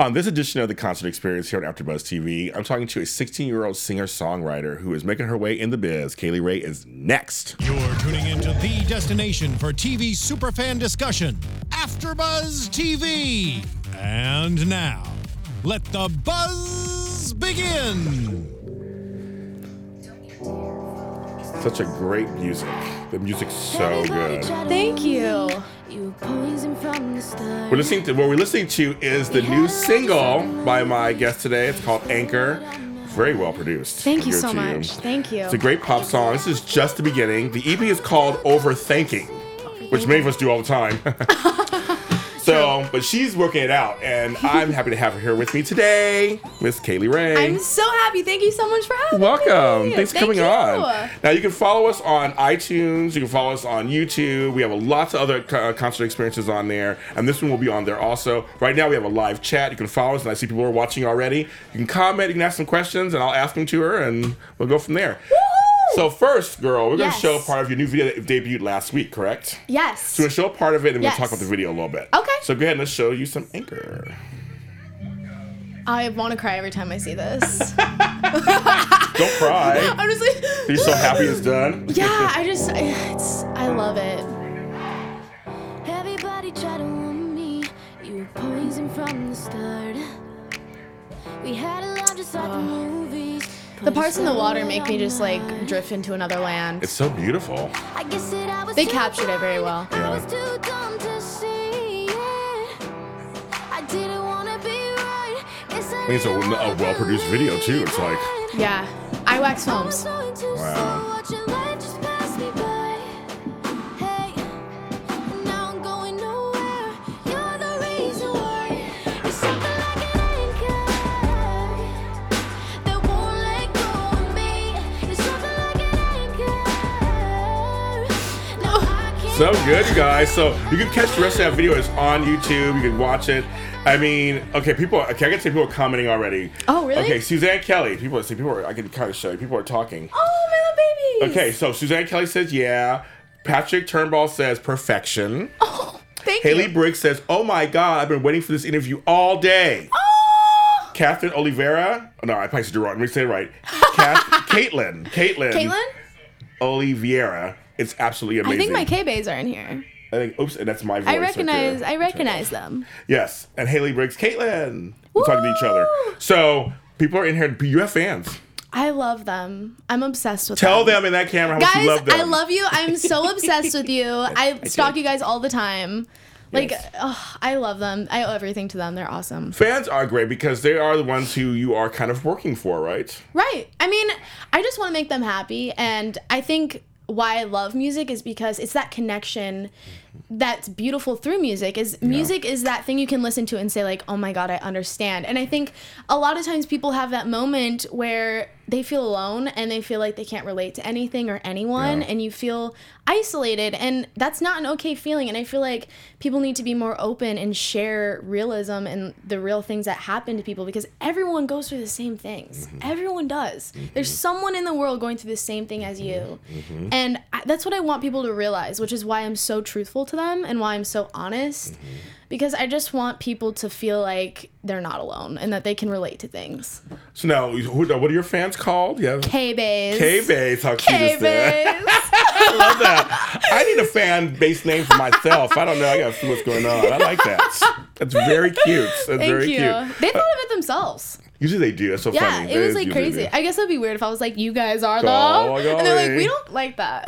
On this edition of the Concert Experience here on AfterBuzz TV, I'm talking to a 16-year-old singer-songwriter who is making her way in the biz. Cailee Rae is next. You're tuning into the destination for TV superfan discussion, AfterBuzz TV. And now, let the buzz begin. Such a great music. The music's so good. Thank you. We're listening to what we're listening to is the new single by my guest today. It's called Anchor. Very well produced. Thank you I'll give it so to much. Thank you. It's a great pop song. This is just the beginning. The EP is called Overthinking, which many of us do all the time. so, but she's working it out, and I'm happy to have her here with me today, Miss Cailee Rae. I'm so happy. Thank you so much for having me. Welcome. me. Thanks for Thank coming you. on. Now you can follow us on iTunes. You can follow us on YouTube. We have a lots of other uh, concert experiences on there, and this one will be on there also. Right now we have a live chat. You can follow us, and I see people are watching already. You can comment. You can ask some questions, and I'll ask them to her, and we'll go from there. So first, girl, we're going to Yes. show part of your new video that debuted last week, correct? Yes. So we'll show a part of it, and we'll talk about the video a little bit. Okay. So go ahead and let's show you some anchor. I want to cry every time I see this. Don't cry. I'm just like, You're so happy it's done. yeah. I just, it's, I love it. Everybody try to warn me. You were poison from the start. We had a love just like the movies. The parts in the water make me just like drift into another land. It's so beautiful. I guess that I was They captured it very well. blind. I was too dumb to see it. I didn't wanna be right. Guess I I mean, it's a, didn't a wanna well-produced video too. It's like. Yeah. IWAX I was Films. going Wow. So good, you guys. So you can catch the rest of that video. It's on YouTube. You can watch it. I mean, okay, people. Okay, I can say people are commenting already. Oh, really? Okay, Suzanne Kelly. People are see people. Are, I can kind of show you. People are talking. Oh, my little babies. Okay, so Suzanne Kelly says yeah. Patrick Turnbull says perfection. Oh, thank Haley you. Briggs says, "Oh my God, I've been waiting for this interview all day." Oh. Catherine Oliveira. Oh, no, I probably said it wrong. Let me say it right. Kath, Caitlin. Caitlin. Caitlin? Oliveira. It's absolutely amazing. I think my K bays are in here. I think. Oops, and that's my voice. I recognize. there. I recognize them. Yes, and Haley Briggs, Caitlin. We're talking to each other. So people are in here. You have fans. I love them. I'm obsessed with Tell them. Tell them in that camera how much guys, you love them. I love you. I'm so obsessed with you. I stalk did. you guys all the time. Like, Yes. oh, I love them. I owe everything to them. They're awesome. Fans are great because they are the ones who you are kind of working for, right? Right. I mean, I just want to make them happy. And I think why I love music is because it's that connection that's beautiful through music is music is that thing you can listen to and say like oh my god i understand. And i think a lot of times people have that moment where they feel alone and they feel like they can't relate to anything or anyone Yeah. and you feel isolated and that's not an okay feeling. And i feel like people need to be more open and share realism and the real things that happen to people because everyone goes through the same things. Mm-hmm. Everyone does. Mm-hmm. There's someone in the world going through the same thing as you. Mm-hmm. And I, that's what i want people to realize which is why i'm so truthful to them and why i'm so honest mm-hmm. because i just want people to feel like they're not alone and that they can relate to things So now, who, what are your fans called? Yeah. k-bays K-Bays, how cute is that? k-bays I love that. I need a fan base name for myself. I don't know. I gotta see what's going on. I like that. That's very cute. That's Thank very you. cute. They thought of it themselves. Usually they do. That's so Yeah, funny. it was like crazy. I guess it'd be weird if I was like, "You guys are the," Oh, and they're like, "We don't like that."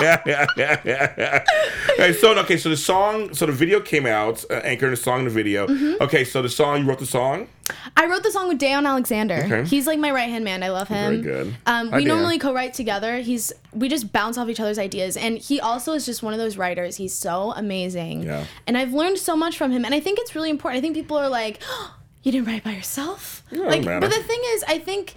Yeah, yeah, yeah, yeah. Okay, so okay, so the song, so the video came out, uh, Anchor and the song and the video. Mm-hmm. Okay, so the song, you wrote the song. I wrote the song with Dayon Alexander. Okay. He's like my right hand man. I love him. Very good. Um, we Dayon. normally co-write together. He's we just bounce off each other's ideas, and he also is just one of those writers. He's so amazing. Yeah. And I've learned so much from him, and I think it's really important. I think people are like, "You didn't write by yourself." Yeah, like, but the thing is, I think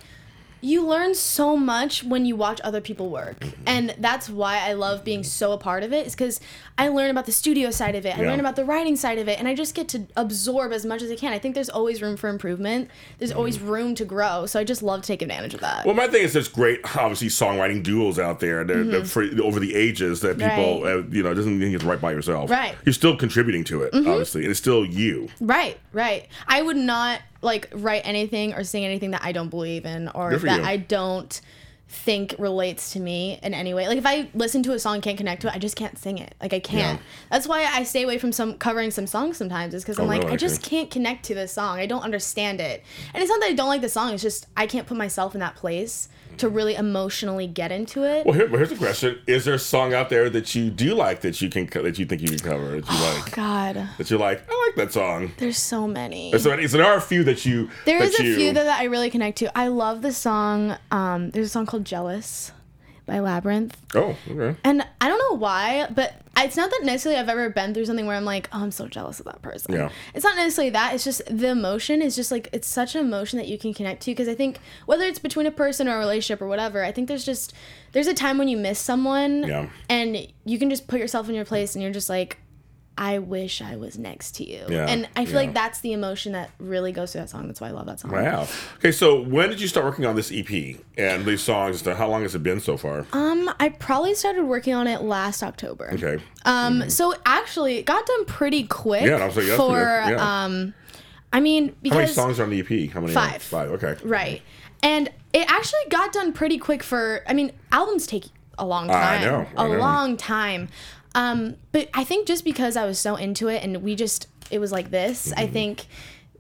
you learn so much when you watch other people work and that's why i love being so a part of it is because i learn about the studio side of it i Yeah. learn about the writing side of it and i just get to absorb as much as i can i think there's always room for improvement there's always room to grow so i just love to take advantage of that Mm-hmm. Well, my thing is there's great, obviously, songwriting duels out there that for, over the ages that people, Mm-hmm. Right. uh, you know, it doesn't mean to write by yourself. Right. Mm-hmm. You're still contributing to it, obviously, and it's still you. Right, right. I would not like write anything or sing anything that I don't believe in or that you. I don't think relates to me in any way. Like if I listen to a song and can't connect to it, I just can't sing it. Like I can't. Yeah. That's why I stay away from some covering some songs sometimes is because I'm Oh, like really? I just can't connect to this song. I don't understand it. And it's not that I don't like the song, it's just I can't put myself in that place to really emotionally get into it. Well, here, here's the question: Is there a song out there that you do like that you can that you think you can cover that you like God, that you're like I like that song? there's so many. There's so, so there are a few that you. There that is a you, few that, that I really connect to. I love the song. Um, there's a song called "Jealous" by Labrinth, Oh, okay. and I don't know why, but it's not that necessarily I've ever been through something where I'm like, oh, I'm so jealous of that person. Yeah. It's not necessarily that. It's just the emotion is just like it's such an emotion that you can connect to because I think whether it's between a person or a relationship or whatever, I think there's just there's a time when you miss someone, Yeah. and you can just put yourself in your place, and you're just like. I wish I was next to you. Yeah, And I feel yeah. like that's the emotion that really goes through that song. That's why I love that song. Wow. Okay, so when did you start working on this EP and these songs? How long has it been so far? Um, I probably started working on it last October. Okay. Um, so actually, it got done pretty quick. Yeah, I was like, that's for good, yeah. um, I mean How because many songs are on the EP? How many? Five. Five. Okay. right, and it actually got done pretty quick for. I mean, albums take a long time. I know, I a know. long time. Um, but I think just because I was so into it and we just it was like this, I Mm-hmm. think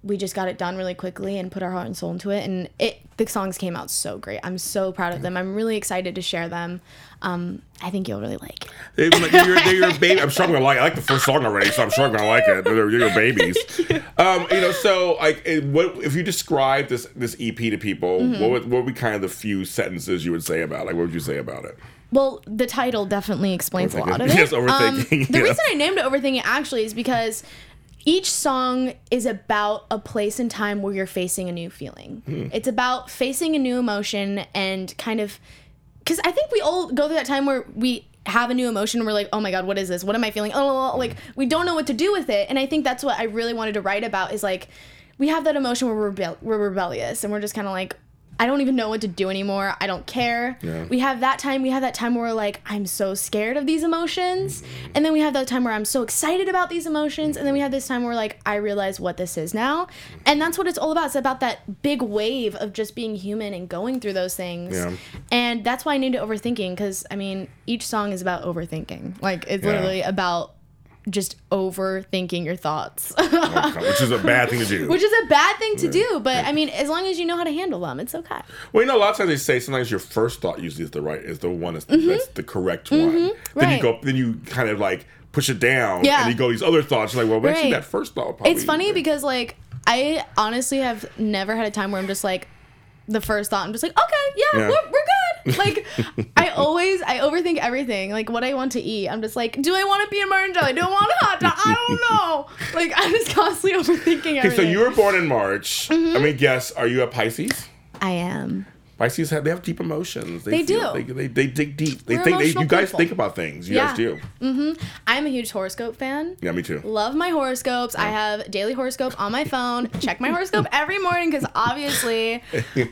we just got it done really quickly and put our heart and soul into it and it the songs came out so great. I'm so proud of them. I'm really excited to share them. Um, I think you'll really like it. They're, they're your baby. I'm sure I'm gonna like. I like the first song already, so I'm sure I'm gonna like it. They're, your babies. Um, you know, so like, eh, what if you describe this this EP to people? Mm-hmm. What would what would be kind of the few sentences you would say about? it? Like, what would you say about it? Well, the title definitely explains a lot of it. Yes, overthinking, Um, the yeah. reason I named it Overthinking actually is because each song is about a place and time where you're facing a new feeling. Hmm. It's about facing a new emotion and kind of because I think we all go through that time where we have a new emotion and we're like, oh my god, what is this? What am I feeling? Oh, like we don't know what to do with it. And I think that's what I really wanted to write about is like we have that emotion where we're, rebel- we're rebellious and we're just kind of like. I don't even know what to do anymore. I don't care. Yeah. We have that time. We have that time where we're like, I'm so scared of these emotions. Mm-hmm. And then we have that time where I'm so excited about these emotions. And then we have this time where like, I realize what this is now. Mm-hmm. And that's what it's all about. It's about that big wave of just being human and going through those things. Yeah. And that's why I named it Overthinking because, I mean, each song is about overthinking. Like, it's Yeah. literally about just overthinking your thoughts, Which is a bad thing to do. which is a bad thing to do. But I mean, as long as you know how to handle them, it's okay. Well, you know, a lot of times they say sometimes your first thought usually is the right, is the one that's, that's the correct one. Then you Mm-hmm. Go, then you kind of like push it down, Yeah. and you go these other thoughts. You're like, well, actually, Right. that first thought. Probably, It's funny because like I honestly have never had a time where I'm just like the first thought I'm just like okay yeah, Yeah. We're, we're good like I always I overthink everything like what I want to eat I'm just like do I want a peanut butter and jelly do I want a hot dog I don't know like I'm just constantly overthinking everything Okay, so you were born in March. Mm-hmm. I mean, guess, are you a Pisces? I am Pisces have they have deep emotions. They feel- do. They, they, they dig deep. They We're think they, you guys people. think about things. You Yeah. guys do. Mm-hmm. I'm a huge horoscope fan Yeah, me too. love my horoscopes. I have daily horoscope on my phone. Check my horoscope every morning because obviously,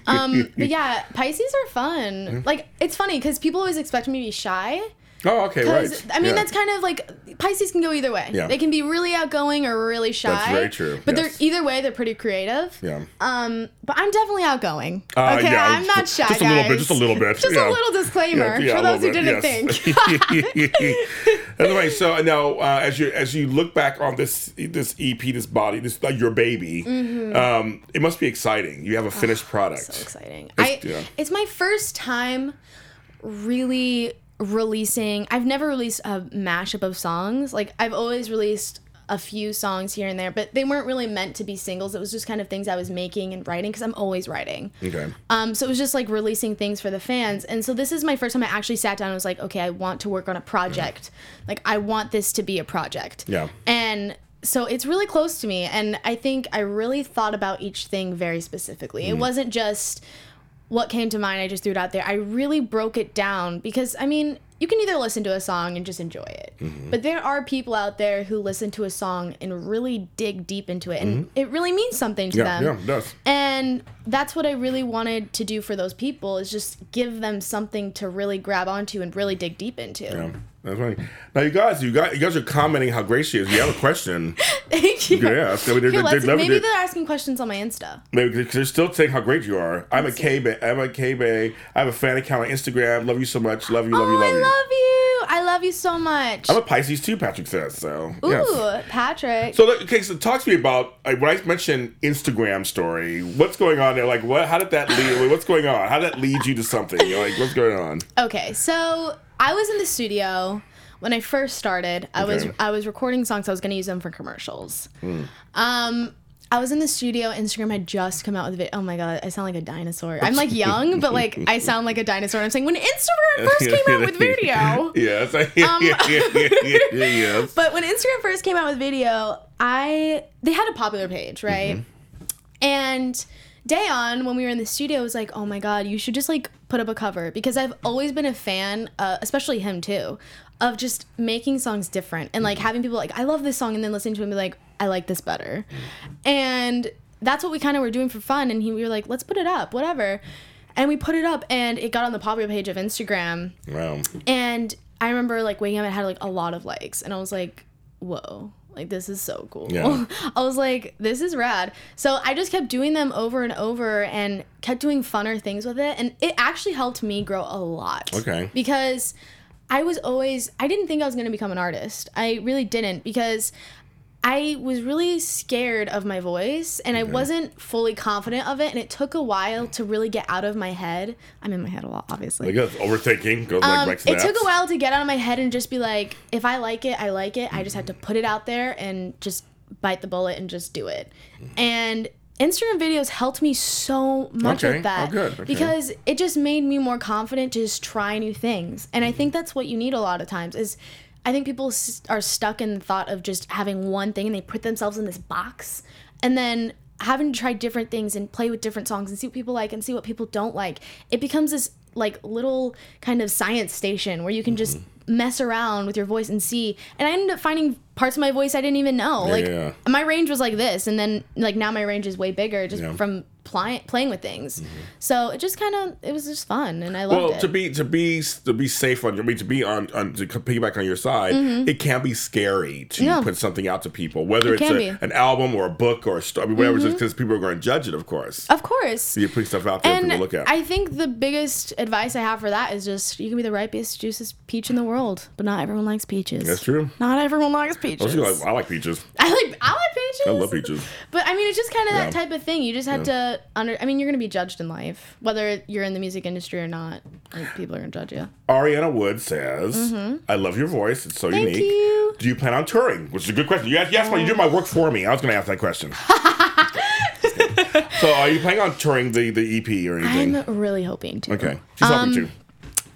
um, but yeah, Pisces are fun. Like it's funny because people always expect me to be shy. Oh, okay, right. I mean, Yeah. that's kind of like Pisces can go either way. Yeah. They can be really outgoing or really shy. That's very true, But yes. they're either way, they're pretty creative. Yeah. Um, but I'm definitely outgoing. Uh, okay, yeah, I'm not shy. just a little bit, just a little bit, Just yeah. a little disclaimer Yeah, for those who didn't bit, think. anyway, so now uh, as you as you look back on this this EP, this body, this like your baby, um, it must be exciting. You have a finished product. Mm-hmm. so exciting. It's- I it's my first time really releasing. I've never released a mashup of songs. Like I've always released a few songs here and there, but they weren't really meant to be singles. It was just kind of things I was making and writing because I'm always writing. Okay. Um, so it was just like releasing things for the fans. And so this is my first time I actually sat down and was like, okay, I want to work on a project. Like I want this to be a project. Yeah. And so it's really close to me. And I think I really thought about each thing very specifically. Mm. It wasn't just what came to mind, I just threw it out there. I really broke it down because I mean, you can either listen to a song and just enjoy it, Mm-hmm. but there are people out there who listen to a song and really dig deep into it, and it really means something to Mm-hmm. Yeah, them. yeah, it does. And that's what I really wanted to do for those people is just give them something to really grab onto and really dig deep into. Yeah, that's right. Now, you guys, you guys, you guys are commenting how great she is. You have a question. Thank you. Yeah, I mean, they're, they're, they're, maybe they're, asking questions on my Insta. maybe because they're still saying how great you are. I'm a K Bay. I'm a K Bay. I have a fan account on Instagram. Love you so much. Love you. Love oh, you. Love you. I you. love you. I love you so much. I'm a Pisces too. Patrick says so. Ooh, yes. Patrick. So okay, so talk to me about like, when I mentioned Instagram story. What's going on there? Like, what? How did that lead? What's going on? How did that lead you to something? You know, like, what's going on? Okay, so I was in the studio when I first started. I was I was recording songs. I was going to use them for commercials. Hmm. Um, I was in the studio. Instagram had just come out with a video. Oh my god, I sound like a dinosaur. I'm like young, but like I sound like a dinosaur. I'm saying when Instagram first came out with video. Yes. yeah, yeah, yeah, yeah, yeah, yes. But when Instagram first came out with video, I they had a popular page, right? Mm-hmm. And Dayon, when we were in the studio, was like, "Oh my god, you should just like put up a cover," because I've always been a fan, uh, especially him too, of just making songs different and like having people like, "I love this song," and then listening to him and be like, "I like this better," and that's what we kind of were doing for fun. And he, we were like, "Let's put it up, whatever," and we put it up, and it got on the popular page of Instagram. Wow. And I remember like waking up, it had like a lot of likes, and I was like, "Whoa!" Like this is so cool. Yeah. I was like, "This is rad." So I just kept doing them over and over, and kept doing funner things with it, and it actually helped me grow a lot. Okay. Because I was always I didn't think I was gonna become an artist. I really didn't because I was really scared of my voice and I wasn't fully confident of it and it took a while to really get out of my head. I'm in my head a lot, obviously. I guess overthinking goes Um, to it took a while to get out of my head and just be like, if I like it, I like it. I just had to put it out there and just bite the bullet and just do it. And Instagram videos helped me so much Okay. with that Oh, good. Okay. because it just made me more confident to just try new things. And I think that's what you need a lot of times is I think people are stuck in the thought of just having one thing and they put themselves in this box and then having to try different things and play with different songs and see what people like and see what people don't like. It becomes this like little kind of science station where you can just Mm-hmm. mess around with your voice and see. And I ended up finding parts of my voice I didn't even know. like yeah. my range was like this and then like now my range is way bigger just Yeah. From ply- playing with things. So it just kind of it was just fun and I loved Well, it. to be to be to be safe on, I mean, to be on, on to piggyback on your side, it can be scary to Mm-hmm. Yeah. put something out to people, whether it's a. Mm-hmm. an album or a book or a story, I mean, whatever, just because people are going to judge it, of course. of course. you put stuff out there And people look at. I think the biggest advice I have for that is just you can be the ripest, juiciest peach in the world, but not everyone likes peaches. That's true. Not everyone likes peaches. was like, I like peaches. I like I like peaches. I love peaches. But I mean, it's just kind of that type of thing. You just have to under. I mean, you're gonna be judged in life, whether you're in the music industry or not. Like, people are gonna judge you. Ariana Wood says, "I love your voice. It's so Mm-hmm. Thank unique. you. Do you plan on touring? Which is a good question. You asked, you asked my, you did my work for me. I was going to ask that question. so, are you planning on touring the the EP or anything? I'm really hoping to. okay, she's hoping to.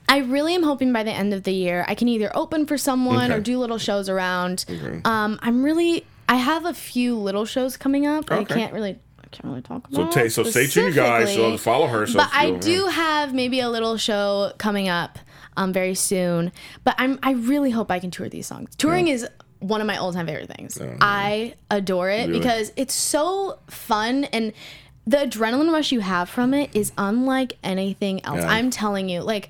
I really am hoping by the end of the year I can either open for someone Okay. or do little shows around. Um, I'm really. I have a few little shows coming up. that I can't really. Can't really talk So, about. ta- so stay tuned, you guys. So follow her. So but I do have maybe a little show coming up um, very soon. But I'm I really hope I can tour these songs. Touring is one of my all time favorite things. I adore it Really? because it's so fun and the adrenaline rush you have from it is unlike anything else. Yeah. I'm telling you, like.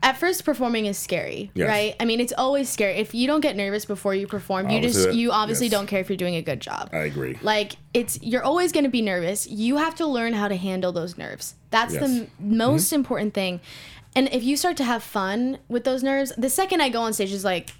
At first, performing is scary, Yes. right? I mean, it's always scary. If you don't get nervous before you perform, you just that- you obviously yes. don't care if you're doing a good job. I agree. Like it's you're always going to be nervous. You have to learn how to handle those nerves. That's the m- most important thing. And if you start to have fun with those nerves, the second I go on stage is like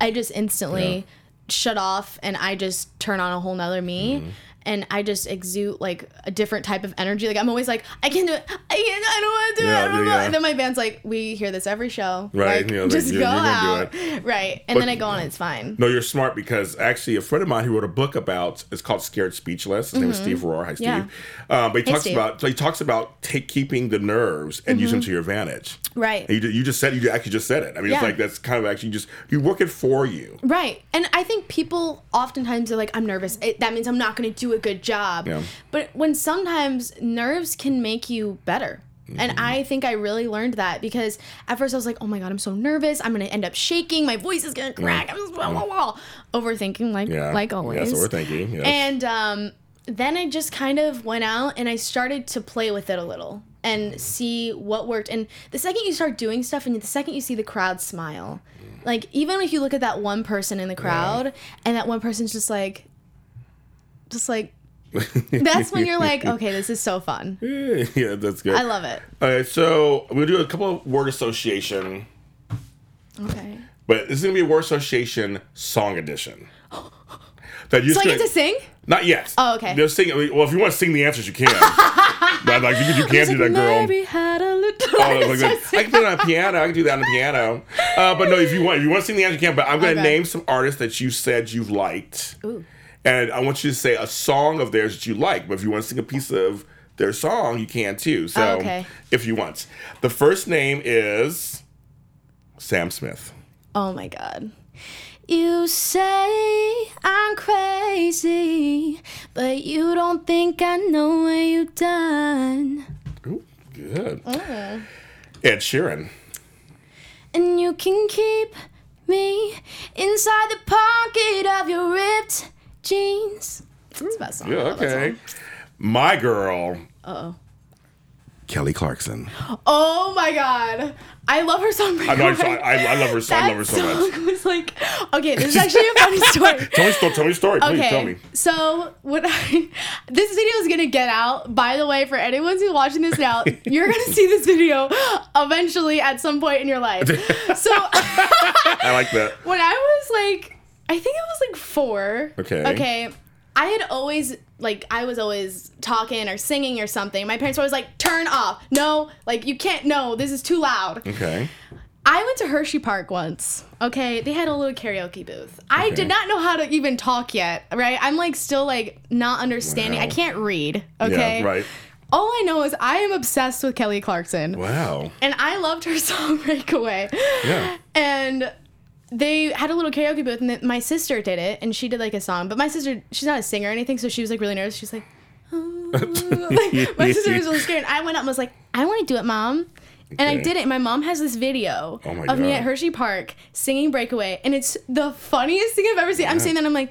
I just instantly shut off and I just turn on a whole nother me. Mm-hmm. And I just exude like a different type of energy. Like I'm always like, I can't do it. I can't. I don't want to do Yeah, it. I don't yeah, know." And then my band's like, we hear this every show. Right, Like, you know, just you- go out. Right. And But- then I go on. It's fine. No, you're smart because actually a friend of mine who wrote a book about it's called Scared Speechless. His name is Steve Rohr. Hi, Steve. Mm-hmm. Yeah. Um, but he Hey, talks Steve. Mm-hmm. about so he talks about take keeping the nerves and use them to your advantage. Right. You, you just said you actually just said it. I mean, it's like that's kind of actually just you work it for you. Right. And I think people oftentimes are like, I'm nervous. It, that means I'm not going to do a good job. Yeah. But when sometimes nerves can make you better. And I think I really learned that because at first I was like, oh my God, I'm so nervous. I'm going to end up shaking. My voice is going to crack. I'm just blah, blah, blah. overthinking like, Yeah. like always. That's what we're thinking. Yes. And um, then I just kind of went out and I started to play with it a little and see what worked. And the second you start doing stuff and the second you see the crowd smile, like even if you look at that one person in the crowd and that one person's just like, just like, that's when you're like, okay, this is so fun. yeah, that's good. I love it. All right, so we'll do a couple of word association, Okay. but this is gonna be a word association song edition. That you So I just get to sing? Not yet. Oh, okay. Just sing. Well, if you want to sing the answers, you can. but like you, you can't do that, girl. Mary had a little. Oh, I like, I can do that on a piano. I can do that on the piano. Uh, but no, if you want, if you want to sing the answer, you can. But I'm to Okay. name some artists that you said you've liked, Ooh. And I want you to say a song of theirs that you like. But if you want to sing a piece of their song, you can too. So, Oh, okay. if you want, the first name is Sam Smith. Oh my god. You say I'm crazy, but you don't think I know what you've done. Ooh, good. Oh. Ed Sheeran. And you can keep me inside the pocket of your ripped jeans. It's the best song. Yeah, okay. song. My girl. Uh-oh. Kelly Clarkson. Oh my god. I love her song. I, know, I, I, I love her. so- I love her so That much. song was like, okay, this is actually a funny story. Tell me, sto- tell me a story. Please Okay, tell me. so what I this video is gonna get out. By the way, for anyone who's watching this now, you're gonna see this video eventually at some point in your life. So I like that. when I was like, I think I was like four. Okay. Okay. I had always like I was always talking or singing or something. My parents were always like, "Turn off! No, like you can't. No, this is too loud." Okay. I went to Hershey Park once. Okay, they had a little karaoke booth. Okay. I did not know how to even talk yet. Right? I'm like still like not understanding. I can't read. Okay. Yeah, right. All I know is I am obsessed with Kelly Clarkson, Wow. and I loved her song "Breakaway." Yeah. And they had a little karaoke booth, and then my sister did it, and she did like a song. But my sister, she's not a singer or anything, so she was like really nervous. She's like, "Oh." like my sister was really scared. I went up and was like, I want to do it, mom. And I did it. My mom has this video Oh of me at Hershey Park singing Breakaway, and it's the funniest thing I've ever seen. I'm saying that, I'm like,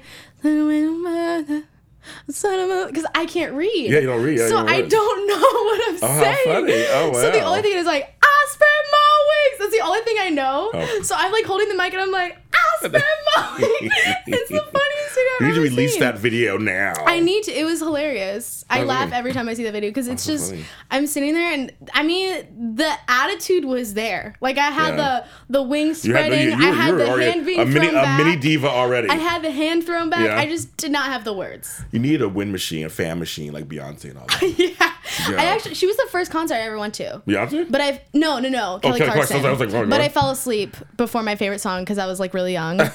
because I can't read. Yeah, you don't read, yeah, so don't I don't know what I'm Oh, how saying. funny. Oh, wow. So the only thing is like, I spent my weeks. That's the only thing I know. Oh. So I'm like holding the mic and I'm like, spent my weeks. it's the funniest thing I've You need to release seen. that video now. I need to. It was hilarious. I Oh, laugh really? every time I see the video because it's so just funny. I'm sitting there and I mean the attitude was there. Like I had Yeah. the the wings You had, spreading. you, you, I had the hand being a mini, thrown a back. mini diva already. I had the hand thrown back. Yeah. I just did not have the words. you need a wind machine, a fan machine like Beyonce and all that. yeah. Yeah. I actually she was the first concert I ever went to. Beyonce? But I've no no no oh, Kelly, Kelly Clarkson. Clarkson. I was like, oh, but I fell asleep before my favorite song because I was like really young. it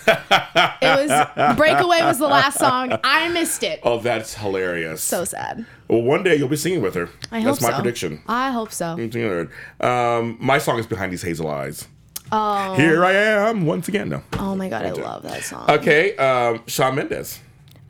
was Breakaway was the last song. I missed it. oh, that's hilarious. So sad. well, one day you'll be singing with her. I hope that's my so. prediction. I hope so. Singing with her. Um, my song is Behind These Hazel Eyes. Oh, Here I am once again. No. oh my god, I love that song. Okay, um, Shawn Mendes.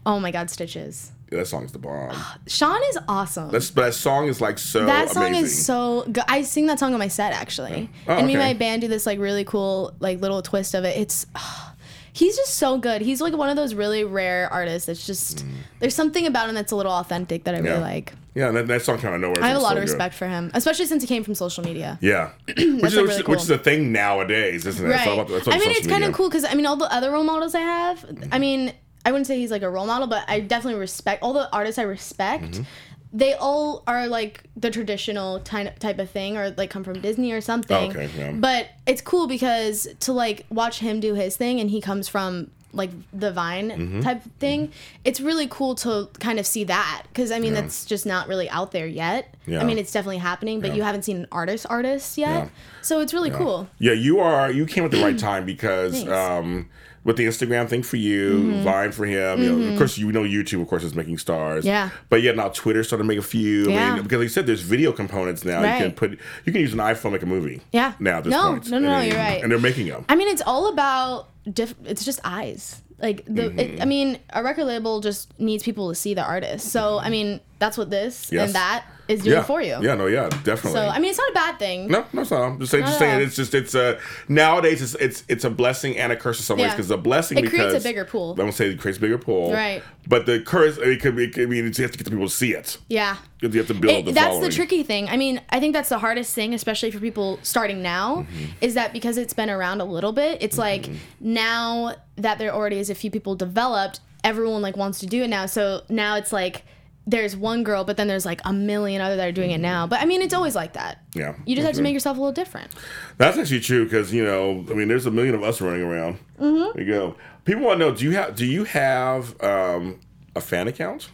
Oh my god, Stitches. Yeah, that song's the bomb. Shawn is awesome. That's, but that song is like so that song amazing. is so good. I sing that song on my set actually, Oh, and me and okay. my band do this like really cool like little twist of it. It's he's just so good. He's like one of those really rare artists that's just there's something about him that's a little authentic that I really Mm. Yeah. like. Yeah, that, that song kind of nowhere. I have a lot so of good. respect for him, especially since he came from social media. Yeah, which, is, like, really is- cool. which is a thing nowadays, isn't it? Right. about- I mean, it's kind of cool because I mean, all the other role models I have. I mean, I wouldn't say he's like a role model, but I definitely respect all the artists I respect. Mm-hmm. They all are like the traditional ty- type of thing, or like come from Disney or something. Okay, yeah. But it's cool because to like watch him do his thing, and he comes from like the Vine Mm-hmm. type thing. It's really cool to kind of see that because I mean Yeah. that's just not really out there yet. Yeah. I mean, it's definitely happening, but you haven't seen an artist artist yet. Yeah. So it's really cool. Yeah, you are. You came at the right time because. Mm-hmm. um, with the Instagram thing for you, Vine for him. You know, of course, you know YouTube, of course, is making stars. Yeah. But yeah, now Twitter started to make a few. I Yeah. mean, because like you said, there's video components now. Right. You can put. You can use an iPhone make a movie. Yeah. Now at this No, point. no, no, I mean, you're right. And they're making them. I mean, it's all about diff- it's just eyes. Like the, Mm-hmm. it, I mean, a record label just needs people to see the artist. So I mean, that's what this Yes. and that is doing yeah. for you. Yeah, no, yeah, definitely. So I mean, it's not a bad thing. No, no, it's not. I'm just saying, just Not saying it's just it's a nowadays it's it's it's a blessing and a curse in some ways because it's a blessing It because creates a bigger pool. I won't say it creates a bigger pool, Right. But the curse it could be. I mean, you have to get the people to see it. Yeah. You have to build It- the that's following. the tricky thing. I mean, I think that's the hardest thing, especially for people starting now, Mm-hmm. is that because it's been around a little bit, it's like now that there already is a few people developed, everyone like wants to do it now. So now it's like there's one girl, but then there's like a million other that are doing it now. But I mean, it's always like that. Yeah. You just have to make yourself a little different. That's actually true because you know, I mean, there's a million of us running around. Mm-hmm. There you go. People want to know: Do you have do you have um, a fan account?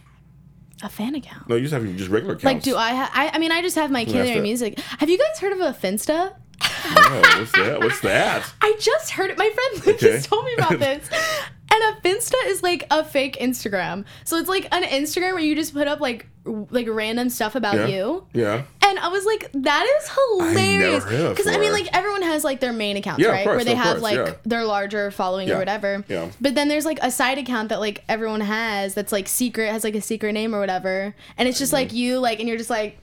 A fan account. No, you just have just regular accounts. Like, do I? Ha- I? I mean, I just have my Cailee music. Have you guys heard of a Finsta? Oh, what's that? What's that? I just heard it. My friend Luke Okay. just told me about this. And a Finsta is like a fake Instagram. So it's like an Instagram where you just put up like like random stuff about Yeah. you. Yeah. And I was like, that is hilarious. heard of it Because I mean, like everyone has like their main accounts, Yeah, right? course, Where they have course, like yeah. their larger following or whatever. yeah. But then there's like a side account that like everyone has that's like secret, has like a secret name or whatever. And it's just like you, like, and you're just like,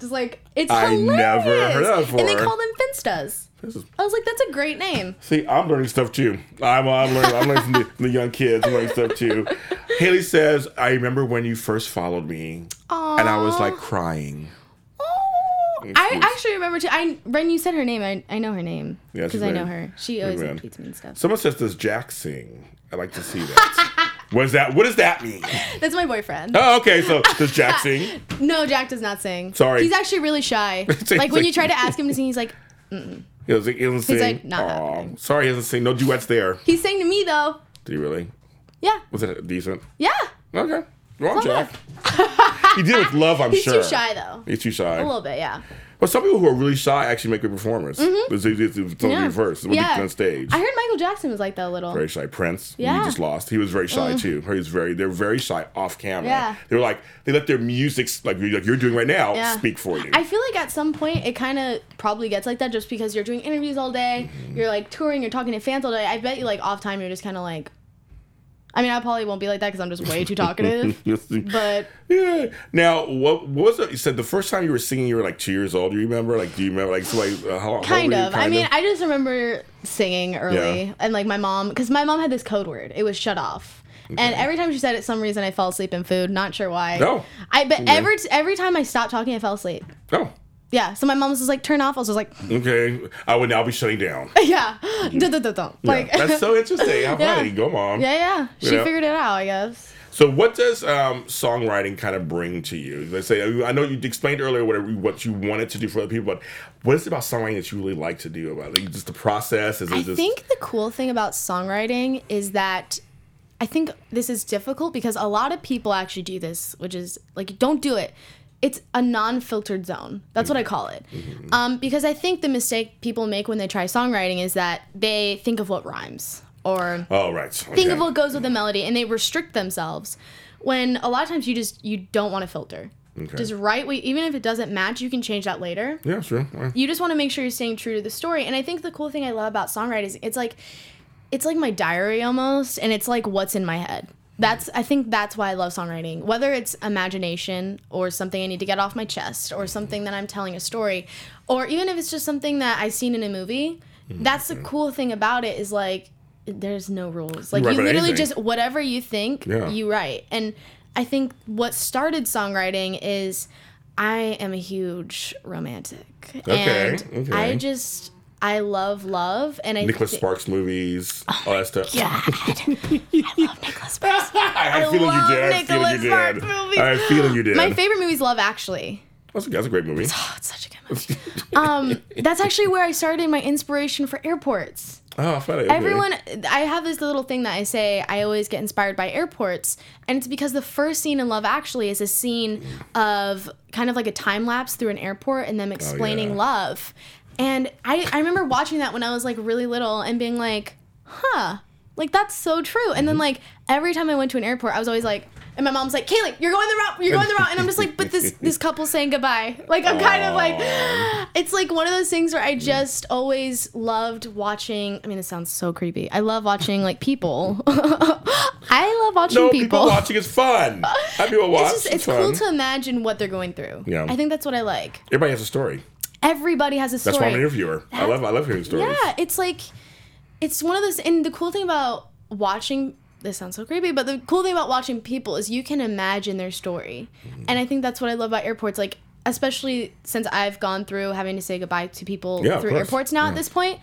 just like it's I hilarious. never heard of that And they call them Finstas. This is I was like, that's a great name. See, I'm learning stuff too. I'm, I'm learning. I'm learning from the, the young kids. I'm learning stuff too. Haley says, "I remember when you first followed me, and I was like crying." Oh, I actually remember too. I when you said her name, I, I know her name Yeah, because I know her. She always very like, good. tweets me and stuff. Someone says, "Does Jack sing?" I like to see that. what is that? What does that mean? That's my boyfriend. Oh, okay. So does Jack sing? No, Jack does not sing. Sorry. he's actually really shy. Like when you try to ask him to sing, he's like, He doesn't, he doesn't sing. like, not happening. sorry, he doesn't sing. No duets there. he sang to me though. Did he really? Yeah, Was it decent? yeah. Okay. Wrong Jack. he did it with love, I'm sure. He's sure. too shy though. He's too shy. A little bit, yeah. But some people who are really shy actually make good performers. Mm-hmm. It's, it's, it's, yeah. reverse. What yeah. on stage. I heard Michael Jackson was like that a little. very shy. Prince, Yeah. Mm. he just lost. He was very shy too. He was very. They're very shy off camera. Yeah. They were like they let their music like like you're doing right now Yeah. speak for you. I feel like at some point it kind of probably gets like that just because you're doing interviews all day, Mm-hmm. you're like touring, you're talking to fans all day. I bet you like off time you're just kind of like. I mean, I probably won't be like that because I'm just way too talkative. but yeah. Now, what, what was it? You said the first time you were singing, you were like two years old. Do you remember? Like, do you remember? Like, so like, uh, how, how kind you, of. I mean, I just remember singing early, Yeah. and like my mom, because my mom had this code word. It was shut off. And every time she said it, some reason I fell asleep in food. Not sure why. No. I but Okay. every every time I stopped talking, I fell asleep. oh, Yeah. So my mom was just like, "Turn off." I was just like, okay. I would now be shutting down. "Yeah, dun, dun, dun, dun." like that's so interesting. How Yeah. funny. Go mom. yeah, yeah. She figured it out, I guess. So, what does um, songwriting kind of bring to you? Let's say I know you explained earlier what what you wanted to do for other people, but what is it about songwriting that you really like to do about it? Like, just the process? Is I just think the cool thing about songwriting is that I think this is difficult because a lot of people actually do this, which is like, don't do it. It's a non-filtered zone. That's what I call it. Um, because I think the mistake people make when they try songwriting is that they think of what rhymes or Oh, right. think of what goes with the melody and they restrict themselves when a lot of times you just you don't want to filter Okay. just write what even if it doesn't match you can change that later Yeah, sure. Yeah. you just want to make sure you're staying true to the story and i think the cool thing i love about songwriting is it's like it's like my diary almost and it's like what's in my head that's i think that's why i love songwriting whether it's imagination or something i need to get off my chest or something that i'm telling a story or even if it's just something that i've seen in a movie mm-hmm. that's the cool thing about it is like there's no rules like write you literally anything. just whatever you think Yeah. you write and i think what started songwriting is i am a huge romantic Okay, and okay. i just i love love and i Nicholas Sparks movies, all that stuff. God, I love Nicholas Sparks. I had a feeling you did. I had feeling you did. Sparks movies. I had a feeling you did. My favorite movie is Love Actually. that's, a, that's a great movie. Oh, it's such a good movie. um, that's actually where I started my inspiration for airports. Oh, funny. Everyone, I have this little thing that I say I always get inspired by airports, and it's because the first scene in Love Actually is a scene of kind of like a time lapse through an airport and them explaining yeah. love. And I, I remember watching that when I was like really little and being like, huh, like that's so true. And then mm-hmm. like every time I went to an airport, I was always like, and my mom's like, Cailee, you're going the route, you're going the route, and I'm just like, but this this couple's saying goodbye. Like I'm kind of like, it's like one of those things where I mm. just always loved watching. I mean, it sounds so creepy. I love watching like people. I love watching No, people. people watching is fun. Have people watch? it's just it's fun. cool to imagine what they're going through. Yeah. I think that's what I like. Everybody has a story. Everybody has a story. That's why I'm an interviewer. I love I love hearing stories. Yeah, it's like it's one of those and the cool thing about watching this sounds so creepy, but the cool thing about watching people is you can imagine their story. Mm-hmm. And I think that's what I love about airports like especially since I've gone through having to say goodbye to people Yeah, through airports now Yeah. at this point.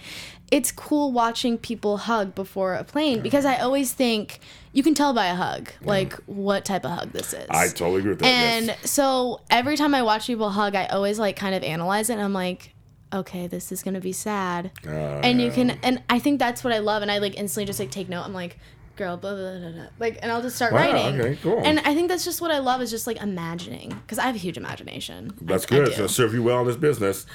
It's cool watching people hug before a plane because I always think you can tell by a hug like what type of hug this is. I totally agree with that. And yes. so every time I watch people hug, I always like kind of analyze it. And I'm like, okay, this is gonna be sad. Uh, and you can, and I think that's what I love. And I like instantly just like take note. I'm like, girl, blah blah blah, blah. like, and I'll just start Wow, writing. okay, cool. And I think that's just what I love is just like imagining because I have a huge imagination. That's I- I good. do. It's gonna serve you well in this business.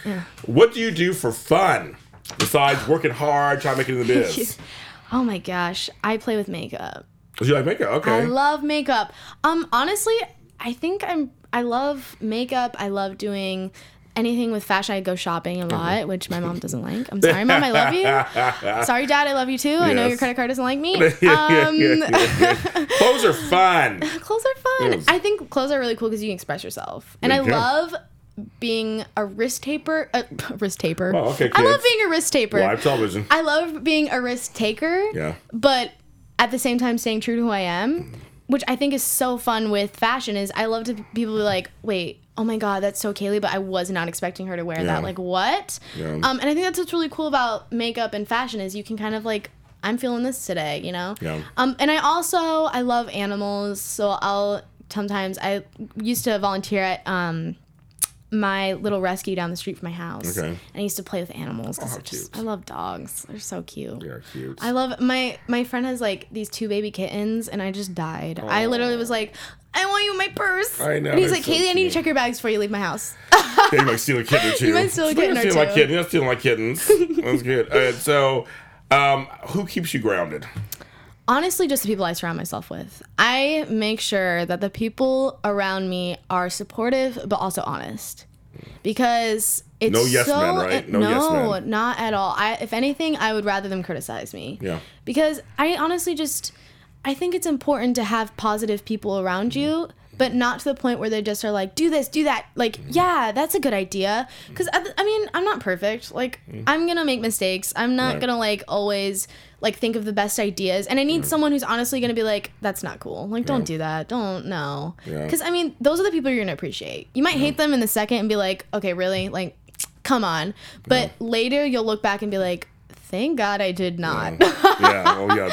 What do you do for fun besides working hard, trying to make it in the biz? oh my gosh, I play with makeup. Do you like makeup? Okay. I love makeup. Um, honestly, I think I'm. I love makeup. I love doing anything with fashion. I go shopping a Mm-hmm. lot, which my mom doesn't like. I'm sorry, mom. I love you. Sorry, dad. I love you too. I know your credit card doesn't like me. Um, yeah, yeah, yeah. Clothes are fun. clothes are fun. Yes. I think clothes are really cool because you can express yourself, and I love being a wrist taper. Uh, wrist taper. Oh, okay, I love being a wrist taper. Live television. I love being a risk taker. Yeah. But at the same time staying true to who I am, which I think is so fun with fashion is I love to people be like, wait, oh my god, that's so Cailee, but I was not expecting her to wear Yeah. that. Like what? Yeah. Um, and I think that's what's really cool about makeup and fashion is you can kind of like I'm feeling this today, you know? Yeah. Um, and I also I love animals, so I'll sometimes I used to volunteer at um my little rescue down the street from my house. Okay. And I used to play with animals Oh, because how just. I love dogs. They're so cute. Yeah, cute. I love my my friend has like these two baby kittens and I just died. I literally was like, I want you in my purse. I know, And he's like, so Cailee, I need to check your bags before you leave my house. yeah, you might steal a kitten or two. might steal a kitten or Stealing my two. kitten. You're not stealing my kittens. That's good. So, um, who keeps you grounded? Honestly, just the people I surround myself with. I make sure that the people around me are supportive but also honest. Because it's No yes so men, right? No no, yes men. not at all. I if anything, I would rather them criticize me. Yeah. because I honestly just I think it's important to have positive people around you, but not to the point where they just are like, do this, do that. Like, mm-hmm. yeah, that's a good idea. Because I, I mean, I'm not perfect. Like, mm. I'm gonna make mistakes. I'm not Right. gonna like always like think of the best ideas. And I need someone who's honestly gonna be like, that's not cool. Like, don't do that. Don't no. Yeah. Because I mean, those are the people you're gonna appreciate. You might hate them in the second and be like, okay, really, like. Come on. But later you'll look back and be like, thank God I did not. yeah. Oh, yeah.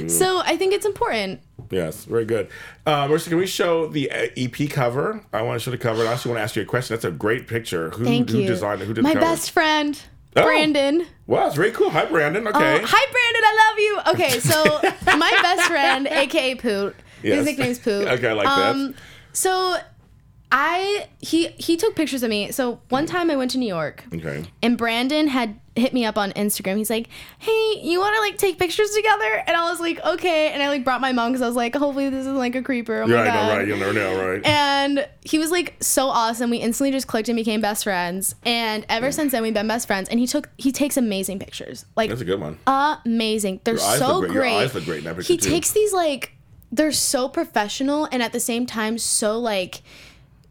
They, So I think it's important. Yes, very good. Uh, Marissa, can we show the uh, EP cover? I want to show the cover. and I also want to ask you a question. That's a great picture. Who, Thank who you. designed it? Who did My the cover? best friend, Oh. Brandon. Wow, it's very cool. Hi, Brandon. Oh, Okay. hi, Brandon. I love you. Okay, so my best friend, aka Poot, Yes. his nickname's Poot. Okay, I like that. Um, so I he he took pictures of me. So one time I went to New York. Okay. And Brandon had hit me up on Instagram. He's like, "Hey, you want to like take pictures together?" And I was like, "Okay." And I like brought my mom because I was like, "Hopefully this isn't like a creeper." Oh Yeah, I god. know, right? You'll never know, right? And he was like so awesome. We instantly just clicked and became best friends. And ever mm. since then, we've been best friends. And he took he takes amazing pictures, like That's a good one. amazing. They're so look great. Your great. eyes look great in that picture, he too. takes these like they're so professional and at the same time so like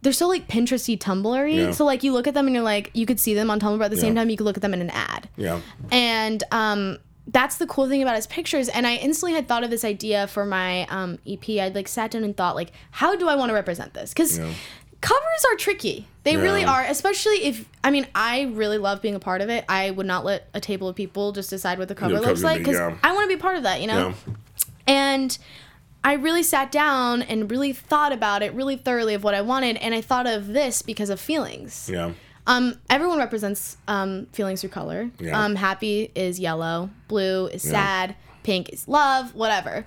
they're so like Pinteresty Tumblr-y. Yeah. So like you look at them and you're like you could see them on Tumblr, but at the same time you could look at them in an ad. Yeah. And um, that's the cool thing about his pictures. And I instantly had thought of this idea for my um, EP. I'd like sat down and thought like, how do I want to represent this? Because Yeah. covers are tricky. They really are, especially if I mean I really love being a part of it. I would not let a table of people just decide what the cover Yeah, looks like because yeah. I want to be part of that. You know. Yeah. And I really sat down and really thought about it really thoroughly of what I wanted, and I thought of this because of feelings. Yeah. Um, everyone represents um, feelings through color. Yeah. Um, happy is yellow, blue is sad, pink is love, whatever.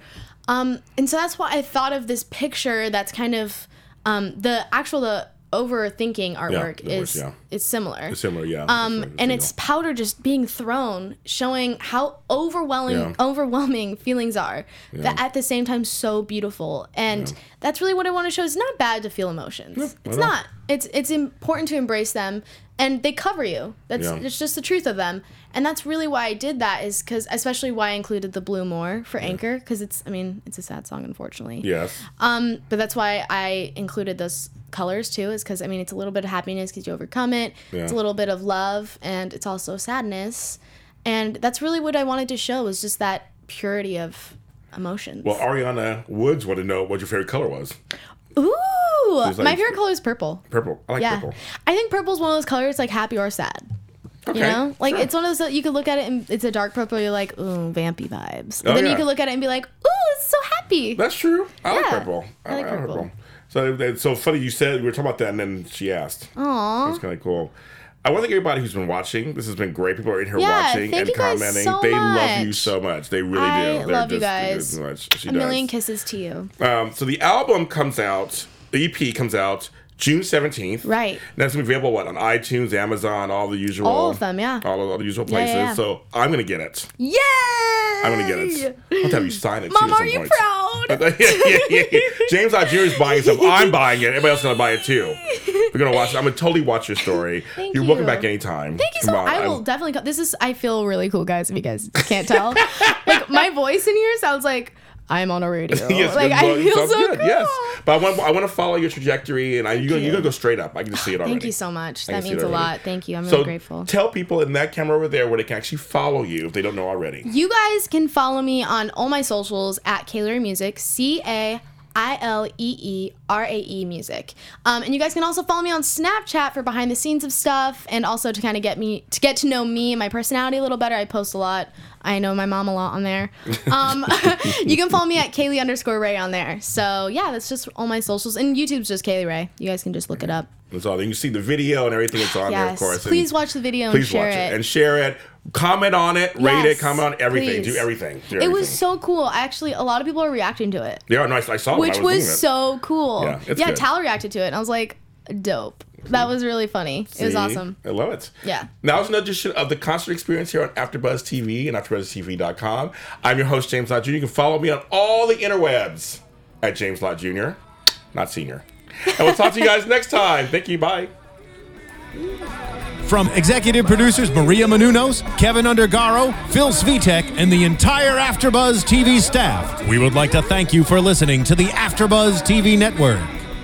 Um, and so that's why I thought of this picture that's kind of um, the actual the overthinking artwork was, is yeah. it's similar. It's similar, yeah. Um, It's and it's powder just being thrown, showing how overwhelming Yeah. overwhelming feelings are, but at the same time so beautiful. And that's really what I want to show. It's not bad to feel emotions. it's not. It's it's important to embrace them, and they cover you. That's Yeah. it's just the truth of them. And that's really why I did that is because especially why I included the blue more for Anchor because it's I mean it's a sad song unfortunately. yes. Um, but that's why I included those colors too, is because I mean it's a little bit of happiness because you overcome it. Yeah. It's a little bit of love, and it's also sadness, and that's really what I wanted to show was just that purity of emotions. Well, Ariana Woods wanted to know what your favorite color was. Ooh, like- my favorite color is purple. Purple. I like Yeah, purple. I think purple is one of those colors like happy or sad. Okay. You know, like sure. it's one of those that you could look at it and it's a dark purple. You're like, ooh, vampy vibes. But Oh, then yeah. you could look at it and be like, ooh, it's so happy. That's true. I like purple. I like purple. So it's so funny you said we were talking about that, and then she asked. Aw. That's kind of cool. I want to thank everybody who's been watching. This has been great. People are in here Yeah, watching and commenting. so they love you so much. They really I do. They're love you guys. much. She A does. million kisses to you. Um, so the album comes out, EP comes out June 17th. Right. That's gonna be available what on iTunes, Amazon, all the usual. All of them, yeah. All, of, all the usual Yeah, yeah, places. yeah. So I'm gonna get it. Yay! I'm gonna get it. I'll have to have you sign it. too Mom, some are you point. proud? yeah, yeah, yeah, yeah. James Jr. is buying stuff. I'm buying it. Everybody else is gonna buy it too. We're gonna watch. I'm gonna totally watch your story. Thank You're welcome back anytime. Thank you so Come much. I will definitely. Co- this is. I feel really cool, guys. If you guys can't tell, like my voice in here sounds like I'm on a radio. Yes, like I feel so good, cool. Yes, but I want I want to follow your trajectory, and I, you're, gonna, you. you're gonna go straight up. I can just see it already. Thank you so much. I That means a lot. Thank you. I'm So really grateful. tell people in that camera over there where they can actually follow you if they don't know already. You guys can follow me on all my socials at Cailee Rae Music, C A I L E E R A E Music. Um, and you guys can also follow me on Snapchat for behind the scenes of stuff, and also to kind of get me to get to know me and my personality a little better. I post a lot. I know my mom a lot on there. Um, you can follow me at Cailee underscore Rae on there. So yeah, that's just all my socials, and YouTube's just Cailee Rae. You guys can just look it up. That's all. Then you see the video and everything that's on there, of Yes, course. and please watch the video and please share watch it. and share it. Comment on it, rate it, comment on everything, do everything. Do It was so cool. Actually, a lot of people are reacting to it. yeah, nice. I saw which I was, was, it. so cool. Yeah, yeah good. Tal reacted to it, and I was like, dope. That was really funny. It was awesome. I love it. Yeah. Now it's another edition of the concert experience here on AfterBuzz TV and AfterBuzzTV.com. I'm your host James Lott Jr. You can follow me on all the interwebs at James Lott Jr. Not senior. And we'll talk to you guys next time. Thank you. Bye. From executive producers Maria Menounos, Kevin Undergaro, Phil Svitek, and the entire AfterBuzz TV staff, we would like to thank you for listening to the AfterBuzz TV network.